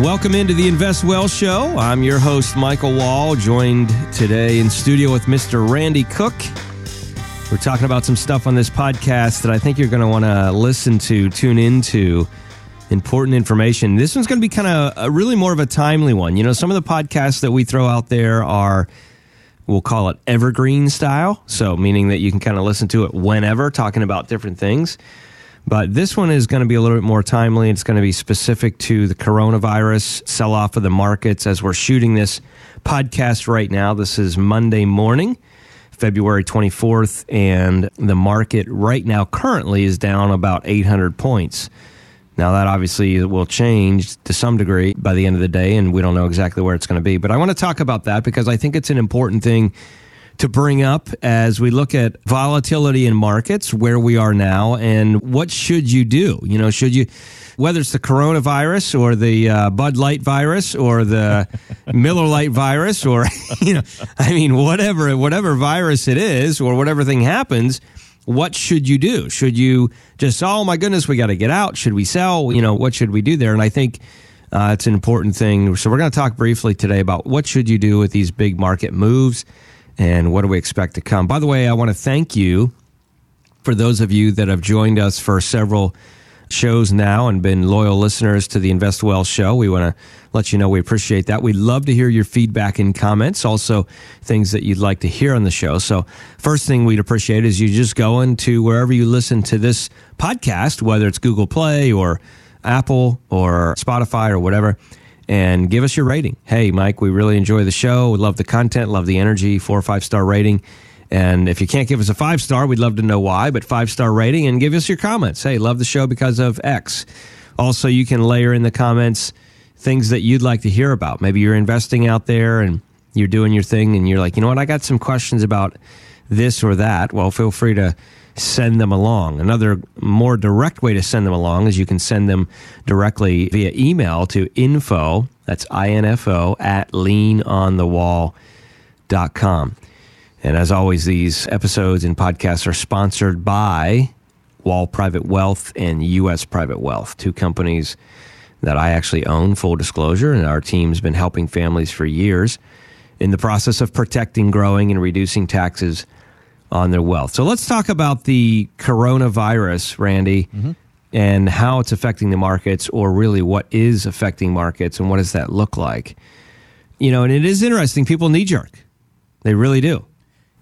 Welcome into the Invest Well Show. I'm your host, Michael Wall, joined today in studio with Mr. Randy Cook. We're talking about some stuff on this podcast that I think you're going to want to listen to, tune into. Important information. This one's going to be kind of a, really more of a timely one. You know, some of the podcasts that we throw out there are, we'll call it evergreen style. So, meaning that you can kind of listen to it whenever, talking about different things. But this one is going to be a little bit more timely. It's going to be specific to the coronavirus sell off of the markets as we're shooting this podcast right now. This is Monday morning, February 24th, and the market right now currently is down about 800 points. Now, that obviously will change to some degree by the end of the day, and we don't know exactly where it's going to be. But I want to talk about that because I think it's an important thing to bring up as we look at volatility in markets, where we are now, and what should you do? You know, should you, whether it's the coronavirus or the uh, Bud Light virus or the Miller Lite virus or, you know, I mean, whatever, whatever virus it is or whatever thing happens, what should you do? Should you just, oh my goodness, we got to get out? Should we sell? You know, what should we do there? And I think, uh, it's an important thing. So we're going to talk briefly today about what should you do with these big market moves and what do we expect to come. By the way, I want to thank you for those of you that have joined us for several shows now and been loyal listeners to the Invest Well show. We want to let you know we appreciate that. We'd love to hear your feedback and comments, also things that you'd like to hear on the show. So, first thing we'd appreciate is you just go into wherever you listen to this podcast, whether it's Google Play or Apple or Spotify or whatever and give us your rating. Hey, Mike, we really enjoy the show. We love the content, love the energy, four or five star rating. And if you can't give us a five star, we'd love to know why, but five star rating and give us your comments. Hey, love the show because of X. Also, you can layer in the comments things that you'd like to hear about. Maybe you're investing out there and you're doing your thing and you're like, you know what, I got some questions about this or that. Well, feel free to send them along. Another more direct way to send them along is you can send them directly via email to info, that's I-N-F-O, at leanonthewall.com. And as always, these episodes and podcasts are sponsored by Wall Private Wealth and U.S. Private Wealth, two companies that I actually own, full disclosure, and our team's been helping families for years in the process of protecting, growing, and reducing taxes on their wealth. So let's talk about the coronavirus, Randy, mm-hmm. and how it's affecting the markets, or really what is affecting markets, and what does that look like? You know, and it is interesting. People knee jerk, they really do.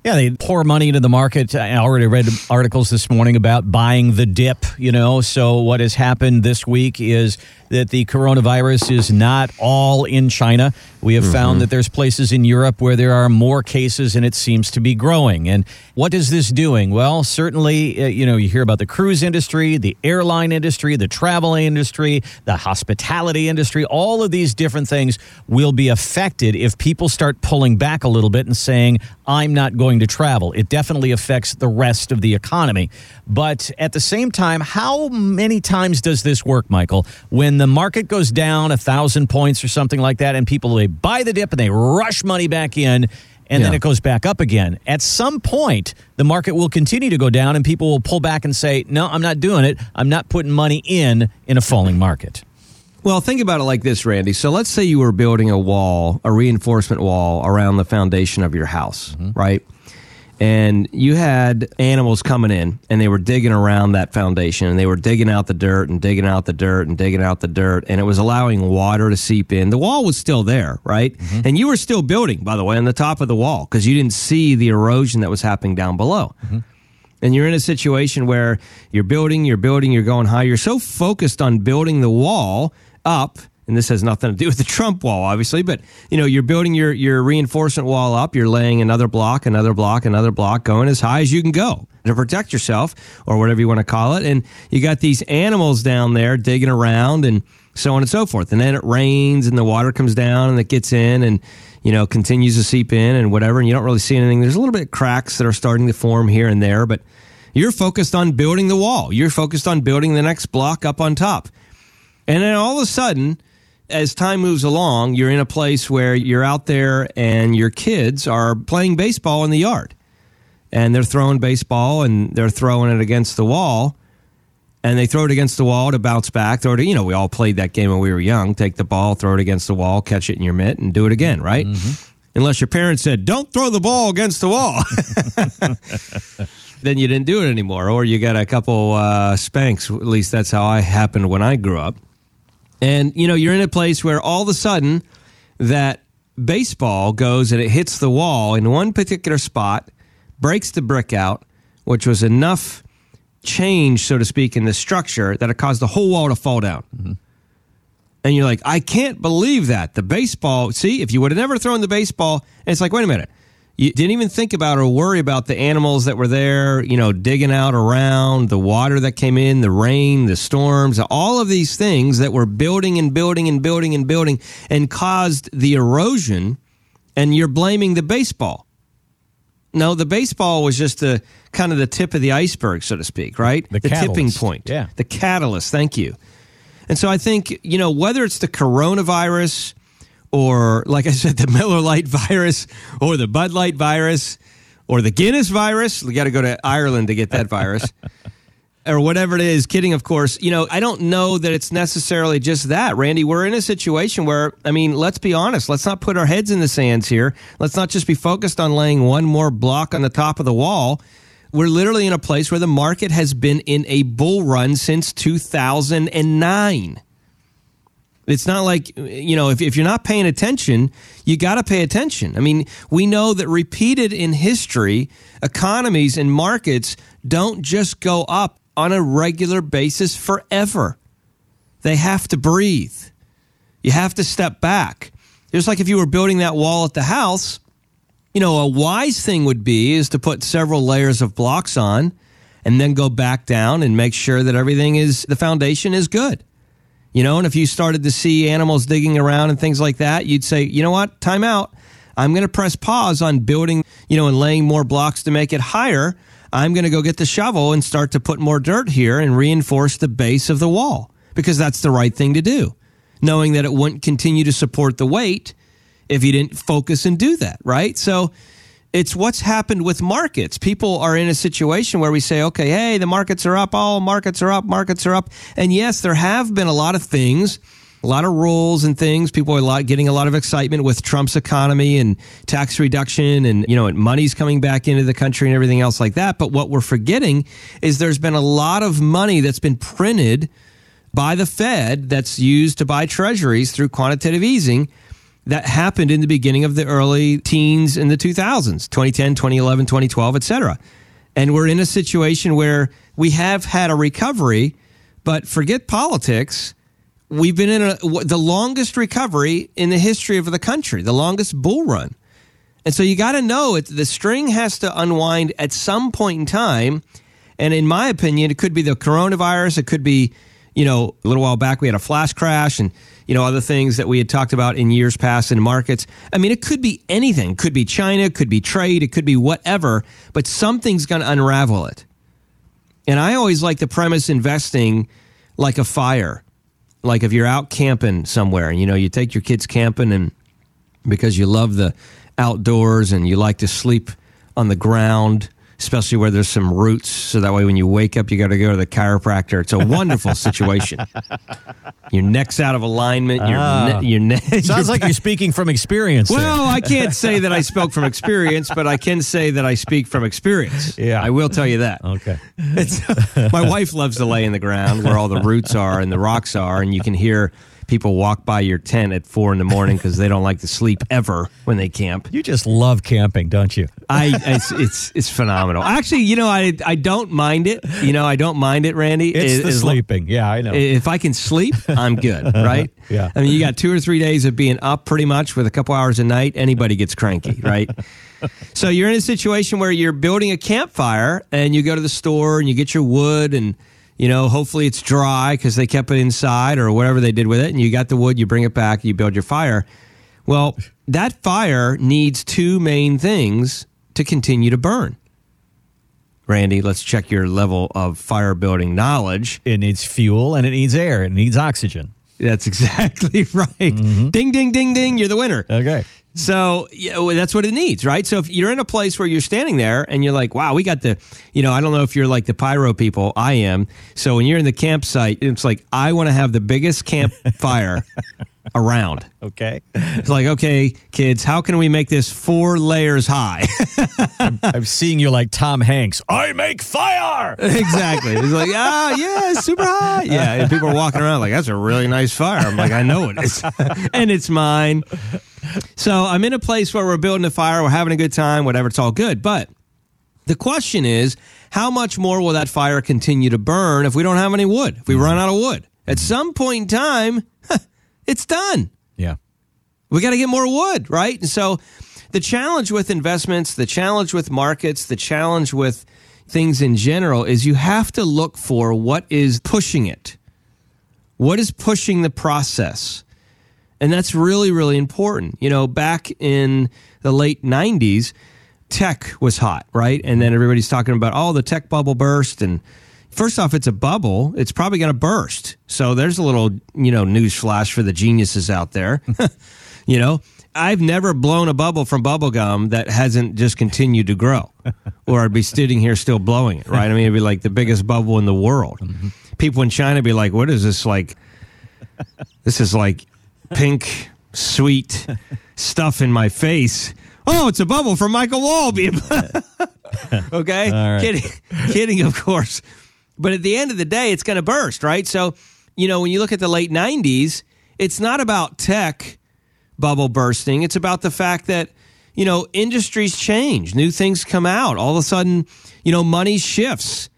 Yeah, they pour money into the market. I already read articles this morning about buying the dip, you know. So, what has happened this week is that the coronavirus is not all in China. We have mm-hmm. found that there's places in Europe where there are more cases and it seems to be growing. And what is this doing? Well, certainly, uh, you know, you hear about the cruise industry, the airline industry, the travel industry, the hospitality industry. All of these different things will be affected if people start pulling back a little bit and saying, I'm not going to travel. It definitely affects the rest of the economy. But at the same time, how many times does this work, Michael? When the market goes down a thousand points or something like that, and people they buy the dip and they rush money back in, and yeah. then it goes back up again. At some point, the market will continue to go down, and people will pull back and say, "No, I'm not doing it. I'm not putting money in in a falling market." Well, think about it like this, Randy. So let's say you were building a wall, a reinforcement wall around the foundation of your house, mm-hmm. right? And you had animals coming in and they were digging around that foundation and they were digging out the dirt and digging out the dirt and digging out the dirt and it was allowing water to seep in. The wall was still there, right? Mm-hmm. And you were still building, by the way, on the top of the wall because you didn't see the erosion that was happening down below. Mm-hmm. And you're in a situation where you're building, you're building, you're going high. You're so focused on building the wall up and this has nothing to do with the Trump wall, obviously, but you know, you're building your your reinforcement wall up, you're laying another block, another block, another block, going as high as you can go to protect yourself or whatever you want to call it. And you got these animals down there digging around and so on and so forth. And then it rains and the water comes down and it gets in and you know continues to seep in and whatever, and you don't really see anything. There's a little bit of cracks that are starting to form here and there, but you're focused on building the wall. You're focused on building the next block up on top. And then all of a sudden, as time moves along, you're in a place where you're out there and your kids are playing baseball in the yard. And they're throwing baseball and they're throwing it against the wall. and they throw it against the wall to bounce back. Throw it, you know, we all played that game when we were young. Take the ball, throw it against the wall, catch it in your mitt, and do it again, right? Mm-hmm. Unless your parents said, "Don't throw the ball against the wall," then you didn't do it anymore, or you got a couple uh, spanks. At least that's how I happened when I grew up. And you know, you're in a place where all of a sudden that baseball goes and it hits the wall in one particular spot, breaks the brick out, which was enough change, so to speak, in the structure that it caused the whole wall to fall down. Mm-hmm. And you're like, I can't believe that. The baseball, see, if you would have never thrown the baseball, and it's like, wait a minute. You didn't even think about or worry about the animals that were there, you know, digging out around, the water that came in, the rain, the storms, all of these things that were building and building and building and building and caused the erosion. And you're blaming the baseball. No, the baseball was just the kind of the tip of the iceberg, so to speak, right? The, the tipping point. Yeah. The catalyst. Thank you. And so I think, you know, whether it's the coronavirus, or like I said, the Miller Lite virus or the Bud Light virus or the Guinness virus. We got to go to Ireland to get that virus. or whatever it is. Kidding, of course. You know, I don't know that it's necessarily just that, Randy. We're in a situation where, I mean, let's be honest. Let's not put our heads in the sands here. Let's not just be focused on laying one more block on the top of the wall. We're literally in a place where the market has been in a bull run since 2009. It's not like, you know, if, if you're not paying attention, you got to pay attention. I mean, we know that repeated in history, economies and markets don't just go up on a regular basis forever. They have to breathe. You have to step back. Just like if you were building that wall at the house, you know, a wise thing would be is to put several layers of blocks on and then go back down and make sure that everything is the foundation is good. You know, and if you started to see animals digging around and things like that, you'd say, you know what, time out. I'm going to press pause on building, you know, and laying more blocks to make it higher. I'm going to go get the shovel and start to put more dirt here and reinforce the base of the wall because that's the right thing to do, knowing that it wouldn't continue to support the weight if you didn't focus and do that, right? So, it's what's happened with markets. People are in a situation where we say, okay, hey, the markets are up. All markets are up. Markets are up. And yes, there have been a lot of things, a lot of rules and things. People are a lot, getting a lot of excitement with Trump's economy and tax reduction and, you know, and money's coming back into the country and everything else like that. But what we're forgetting is there's been a lot of money that's been printed by the Fed that's used to buy treasuries through quantitative easing that happened in the beginning of the early teens in the 2000s 2010 2011 2012 etc and we're in a situation where we have had a recovery but forget politics. We've been in a, the longest recovery in the history of the country the longest bull run. And so you got to know it, the string has to unwind at some point in time. And in my opinion it could be the coronavirus. It could be you know a little while back we had a flash crash and you know, other things that we had talked about in years past in markets. I mean, it could be anything. It could be China, it could be trade, it could be whatever, but something's going to unravel it. And I always like the premise investing like a fire. Like if you're out camping somewhere and you know, you take your kids camping and because you love the outdoors and you like to sleep on the ground especially where there's some roots. So that way, when you wake up, you got to go to the chiropractor. It's a wonderful situation. Your neck's out of alignment. Your, ah. ne- your neck. Sounds like you're speaking from experience. Well, I can't say that I spoke from experience, but I can say that I speak from experience. Yeah. I will tell you that. Okay. my wife loves to lay in the ground where all the roots are and the rocks are, and you can hear people walk by your tent at four in the morning because they don't like to sleep ever when they camp. You just love camping, don't you? I it's, it's it's phenomenal. Actually, you know, I I don't mind it. You know, I don't mind it, Randy. It's it, the sleeping. yeah, I know. If I can sleep, I'm good, right? yeah. I mean, you got two or three days of being up pretty much with a couple hours a night. Anybody gets cranky, right? so you're in a situation where you're building a campfire and you go to the store and you get your wood and you know, hopefully it's dry because they kept it inside or whatever they did with it. And you got the wood, you bring it back, you build your fire. Well, that fire needs two main things to continue to burn. Randy, let's check your level of fire building knowledge. It needs fuel and it needs air. It needs oxygen. That's exactly right. Mm-hmm. Ding, ding, ding, ding. You're the winner. Okay. So yeah, well, that's what it needs, right? So if you're in a place where you're standing there and you're like, wow, we got the, you know, I don't know if you're like the pyro people. I am. So when you're in the campsite, it's like, I want to have the biggest campfire around. Okay. It's like, okay, kids, how can we make this four layers high? I'm seeing you like Tom Hanks. I make fire. exactly. It's like, ah, yeah, super high. Yeah. And people are walking around like, that's a really nice fire. I'm like, I know it is. and it's mine. So I'm in a place where we're building a fire, we're having a good time, whatever, it's all good. But the question is, how much more will that fire continue to burn if we don't have any wood, if we run out of wood? At some point in time, it's done. Yeah. We got to get more wood, right? And so the challenge with investments, the challenge with markets, the challenge with things in general is you have to look for what is pushing it. What is pushing the process? And that's really, really important. You know, back in the late 90s, tech was hot, right? And then everybody's talking about, oh, the tech bubble burst. And first off, it's a bubble, it's probably going to burst. So there's a little, you know, news flash for the geniuses out there. you know, I've never blown a bubble from bubblegum that hasn't just continued to grow, or I'd be sitting here still blowing it, right? I mean, it'd be like the biggest bubble in the world. Mm-hmm. People in China be like, what is this like? This is like pink, sweet stuff in my face. Oh, it's a bubble from Michael Wall. okay? Right. Kidding. Kidding, of course. But at the end of the day, it's going to burst, right? So, you know, when you look at the late 90s, it's not about tech bubble bursting. It's about the fact that, you know, industries change, new things come out. All of a sudden, you know, money shifts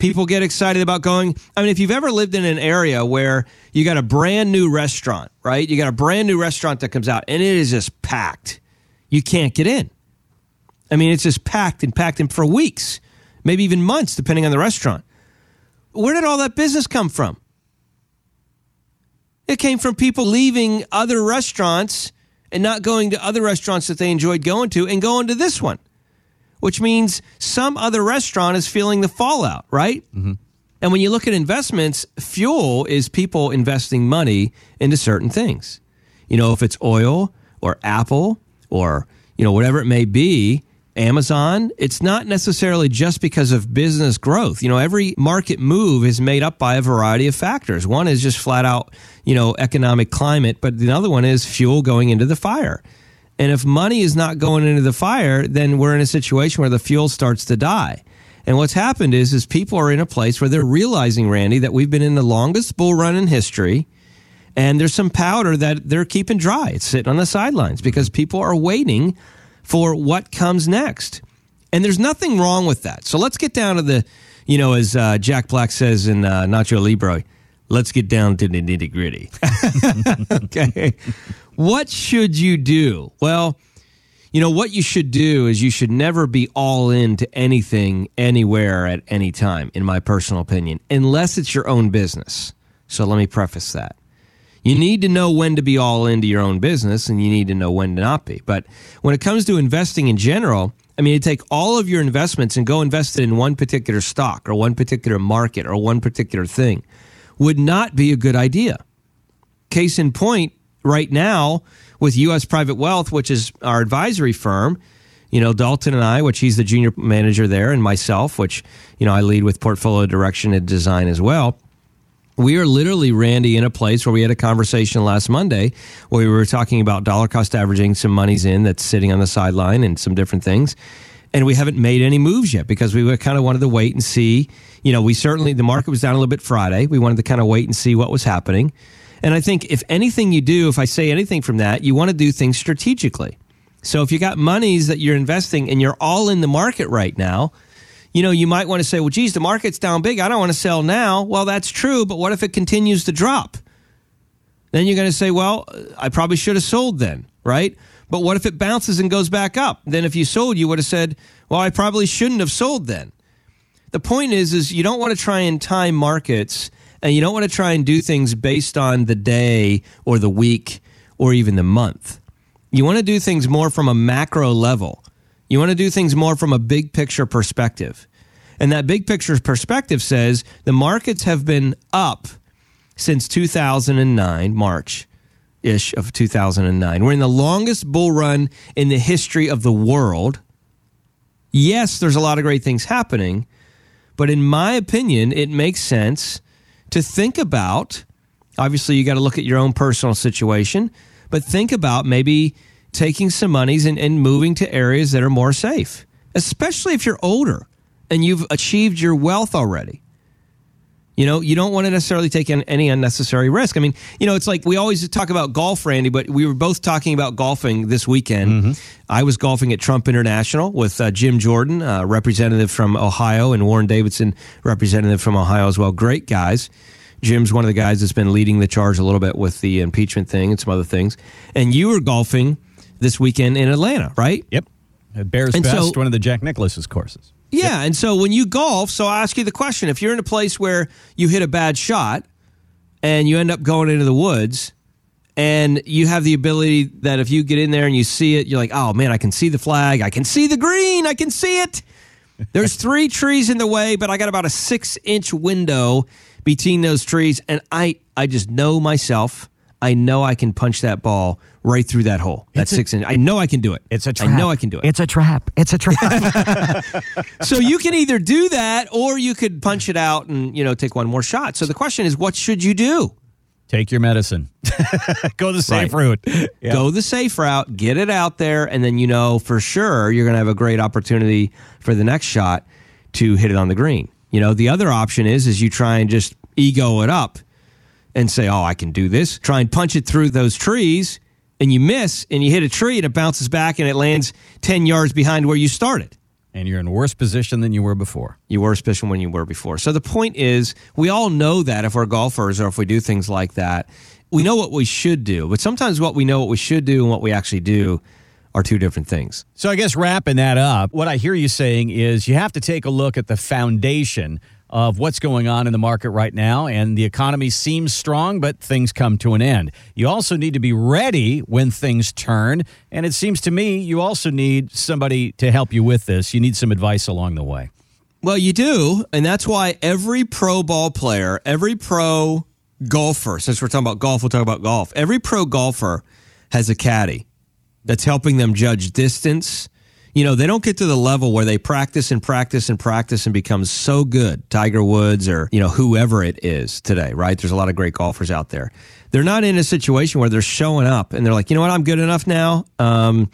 people get excited about going. I mean, if you've ever lived in an area where you got a brand new restaurant, right? You got a brand new restaurant that comes out and it is just packed. You can't get in. I mean, it's just packed and packed and for weeks, maybe even months, depending on the restaurant. Where did all that business come from? It came from people leaving other restaurants and not going to other restaurants that they enjoyed going to and going to this one which means some other restaurant is feeling the fallout, right? Mm-hmm. And when you look at investments, fuel is people investing money into certain things. You know, if it's oil or Apple or, you know, whatever it may be, Amazon, it's not necessarily just because of business growth. You know, every market move is made up by a variety of factors. One is just flat out, you know, economic climate, but the other one is fuel going into the fire. And if money is not going into the fire, then we're in a situation where the fuel starts to die. And what's happened is, is people are in a place where they're realizing, Randy, that we've been in the longest bull run in history. And there's some powder that they're keeping dry. It's sitting on the sidelines because people are waiting for what comes next. And there's nothing wrong with that. So let's get down to the, you know, as uh, Jack Black says in uh, Nacho Libre, let's get down to the nitty gritty. okay. What should you do? Well, you know, what you should do is you should never be all in to anything, anywhere, at any time, in my personal opinion, unless it's your own business. So let me preface that. You need to know when to be all into your own business and you need to know when to not be. But when it comes to investing in general, I mean, you take all of your investments and go invest it in one particular stock or one particular market or one particular thing would not be a good idea. Case in point, right now with U.S. Private Wealth, which is our advisory firm, you know, Dalton and I, which he's the junior manager there, and myself, which, you know, I lead with portfolio direction and design as well. We are literally, Randy, in a place where we had a conversation last Monday where we were talking about dollar cost averaging, some money's in that's sitting on the sideline and some different things. And we haven't made any moves yet because we kind of wanted to wait and see. You know, we certainly, the market was down a little bit Friday. We wanted to kind of wait and see what was happening. And I think if anything you do, if I say anything from that, you want to do things strategically. So if you got monies that you're investing and you're all in the market right now, you know, you might want to say, well, geez, the market's down big. I don't want to sell now. Well, that's true, but what if it continues to drop? Then you're going to say, well, I probably should have sold then, right? But what if it bounces and goes back up? Then if you sold, you would have said, well, I probably shouldn't have sold then. The point is, is you don't want to try and time markets and you don't want to try and do things based on the day or the week or even the month. You want to do things more from a macro level. You want to do things more from a big picture perspective. And that big picture perspective says the markets have been up since 2009, March ish of 2009. We're in the longest bull run in the history of the world. Yes, there's a lot of great things happening, but in my opinion, it makes sense to think about. Obviously, you got to look at your own personal situation, but think about maybe taking some monies and, and moving to areas that are more safe, especially if you're older and you've achieved your wealth already. You know, you don't want to necessarily take any unnecessary risk. I mean, you know, it's like we always talk about golf, Randy, but we were both talking about golfing this weekend. Mm-hmm. I was golfing at Trump International with uh, Jim Jordan, uh, representative from Ohio, and Warren Davidson, representative from Ohio as well. Great guys. Jim's one of the guys that's been leading the charge a little bit with the impeachment thing and some other things. And you were golfing this weekend in Atlanta, right? Yep. At Bears and Best, so, one of the Jack Nicklaus's courses. Yeah, and so when you golf, so I ask you the question: if you're in a place where you hit a bad shot and you end up going into the woods, and you have the ability that if you get in there and you see it, you're like, oh man, I can see the flag, I can see the green, I can see it. There's three trees in the way, but I got about a six inch window between those trees, and I I just know myself. I know I can punch that ball right through that hole. That's six inch. I know I can do it. It's a trap. I know I can do it. It's a trap. It's a trap. so you can either do that or you could punch it out and, you know, take one more shot. So the question is, what should you do? Take your medicine. Go the safe right. route. Yep. Go the safe route, get it out there, and then you know for sure you're going to have a great opportunity for the next shot to hit it on the green. You know, the other option is is you try and just ego it up and say, "Oh, I can do this." Try and punch it through those trees and you miss and you hit a tree and it bounces back and it lands 10 yards behind where you started. And you're in a worse position than you were before. You were worse position when you were before. So the point is, we all know that if we're golfers or if we do things like that, we know what we should do. But sometimes what we know what we should do and what we actually do are two different things. So I guess wrapping that up, what I hear you saying is you have to take a look at the foundation of what's going on in the market right now. And the economy seems strong, but things come to an end. You also need to be ready when things turn. And it seems to me you also need somebody to help you with this. You need some advice along the way. Well, you do. And that's why every pro ball player, every pro golfer, since we're talking about golf, we'll talk about golf. Every pro golfer has a caddy that's helping them judge distance you know, they don't get to the level where they practice and practice and practice and become so good, Tiger Woods or, you know, whoever it is today, right? There's a lot of great golfers out there. They're not in a situation where they're showing up and they're like, you know what, I'm good enough now. Um,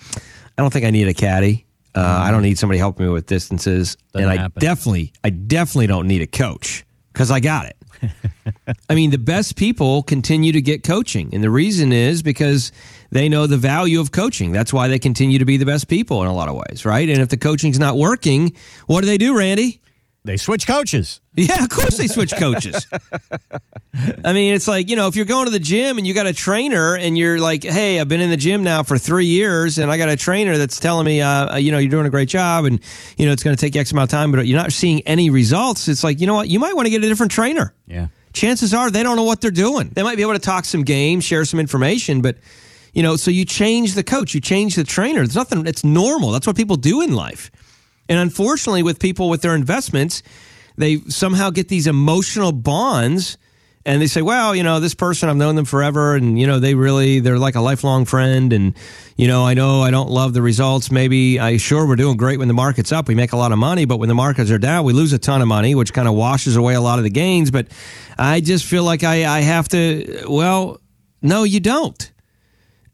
I don't think I need a caddy. Uh, I don't need somebody helping me with distances. Doesn't and I happen. definitely, I definitely don't need a coach because I got it. I mean, the best people continue to get coaching. And the reason is because they know the value of coaching. That's why they continue to be the best people in a lot of ways, right? And if the coaching's not working, what do they do, Randy? They switch coaches. Yeah, of course they switch coaches. I mean, it's like, you know, if you're going to the gym and you got a trainer and you're like, hey, I've been in the gym now for three years and I got a trainer that's telling me, uh, uh you know, you're doing a great job and, you know, it's going to take X amount of time, but you're not seeing any results. It's like, you know what? You might want to get a different trainer. Yeah. Chances are they don't know what they're doing. They might be able to talk some games, share some information, but, you know, so you change the coach, you change the trainer. It's nothing, it's normal. That's what people do in life. And unfortunately, with people with their investments, they somehow get these emotional bonds and they say, well, you know, this person, I've known them forever. And, you know, they really, they're like a lifelong friend. And, you know, I know I don't love the results. Maybe I sure we're doing great when the market's up. We make a lot of money, but when the markets are down, we lose a ton of money, which kind of washes away a lot of the gains. But I just feel like I, I have to, well, no, you don't.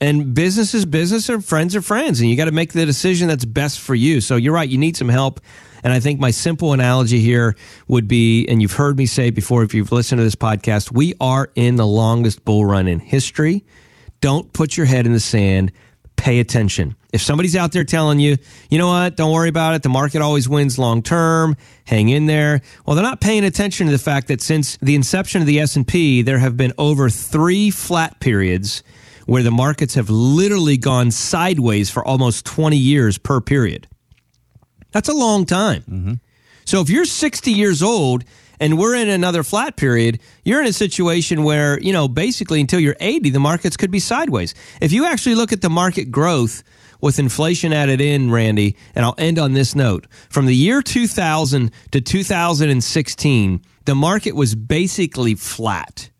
And business is business, or friends are friends, and you got to make the decision that's best for you. So you're right, you need some help. And I think my simple analogy here would be, and you've heard me say before if you've listened to this podcast, we are in the longest bull run in history. Don't put your head in the sand. Pay attention. If somebody's out there telling you, you know what, don't worry about it, the market always wins long term, hang in there. Well, they're not paying attention to the fact that since the inception of the S&P, there have been over 3 flat periods where the markets have literally gone sideways for almost 20 years per period. That's a long time. Mm-hmm. So if you're 60 years old and we're in another flat period, you're in a situation where, you know, basically until you're 80, the markets could be sideways. If you actually look at the market growth with inflation added in, Randy, and I'll end on this note from the year 2000 to 2016, the market was basically flat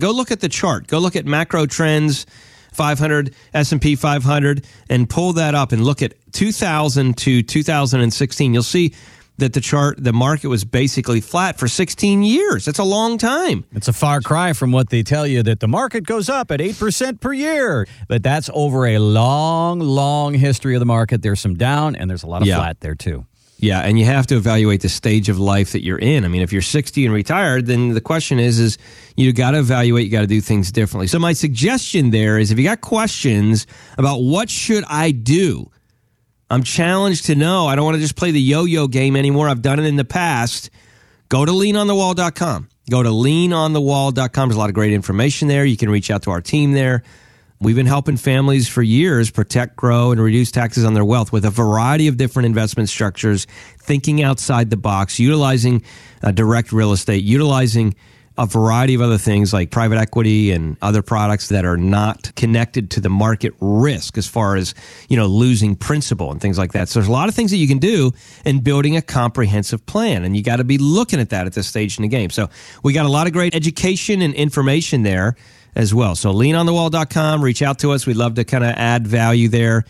Go look at the chart. Go look at macro trends 500 S&P 500 and pull that up and look at 2000 to 2016. You'll see that the chart, the market was basically flat for 16 years. That's a long time. It's a far cry from what they tell you that the market goes up at 8% per year. But that's over a long, long history of the market. There's some down and there's a lot of yeah. flat there too. Yeah, and you have to evaluate the stage of life that you're in. I mean, if you're 60 and retired, then the question is is you got to evaluate, you got to do things differently. So my suggestion there is if you got questions about what should I do? I'm challenged to know. I don't want to just play the yo-yo game anymore. I've done it in the past. Go to leanonthewall.com. Go to leanonthewall.com. There's a lot of great information there. You can reach out to our team there. We've been helping families for years protect, grow, and reduce taxes on their wealth with a variety of different investment structures, thinking outside the box, utilizing uh, direct real estate, utilizing a variety of other things like private equity and other products that are not connected to the market risk as far as, you know, losing principal and things like that. So there's a lot of things that you can do in building a comprehensive plan. And you got to be looking at that at this stage in the game. So we got a lot of great education and information there as well. So leanonthewall.com, reach out to us. We'd love to kind of add value there.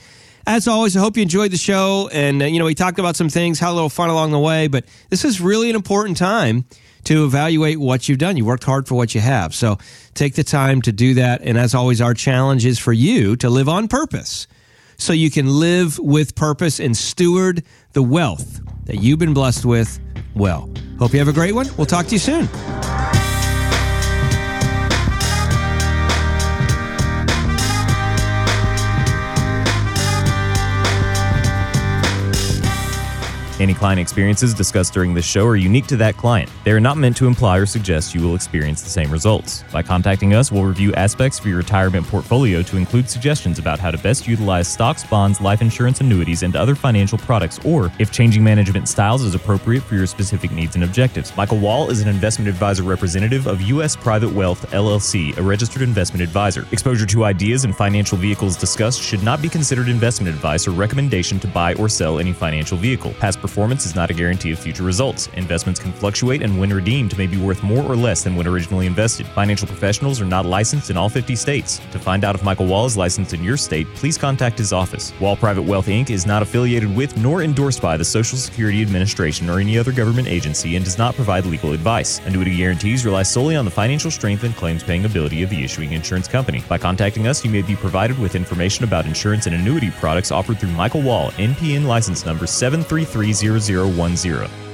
As always, I hope you enjoyed the show. And, uh, you know, we talked about some things, had a little fun along the way, but this is really an important time to evaluate what you've done. You worked hard for what you have. So take the time to do that. And as always, our challenge is for you to live on purpose so you can live with purpose and steward the wealth that you've been blessed with well. Hope you have a great one. We'll talk to you soon. Any client experiences discussed during this show are unique to that client. They are not meant to imply or suggest you will experience the same results. By contacting us, we'll review aspects of your retirement portfolio to include suggestions about how to best utilize stocks, bonds, life insurance, annuities, and other financial products, or if changing management styles is appropriate for your specific needs and objectives. Michael Wall is an investment advisor representative of U.S. Private Wealth LLC, a registered investment advisor. Exposure to ideas and financial vehicles discussed should not be considered investment advice or recommendation to buy or sell any financial vehicle. Past performance is not a guarantee of future results. Investments can fluctuate, and when redeemed, may be worth more or less than when originally invested. Financial professionals are not licensed in all 50 states. To find out if Michael Wall is licensed in your state, please contact his office. Wall Private Wealth Inc. is not affiliated with nor endorsed by the Social Security Administration or any other government agency and does not provide legal advice. Annuity guarantees rely solely on the financial strength and claims paying ability of the issuing insurance company. By contacting us, you may be provided with information about insurance and annuity products offered through Michael Wall, NPN license number 733 0010.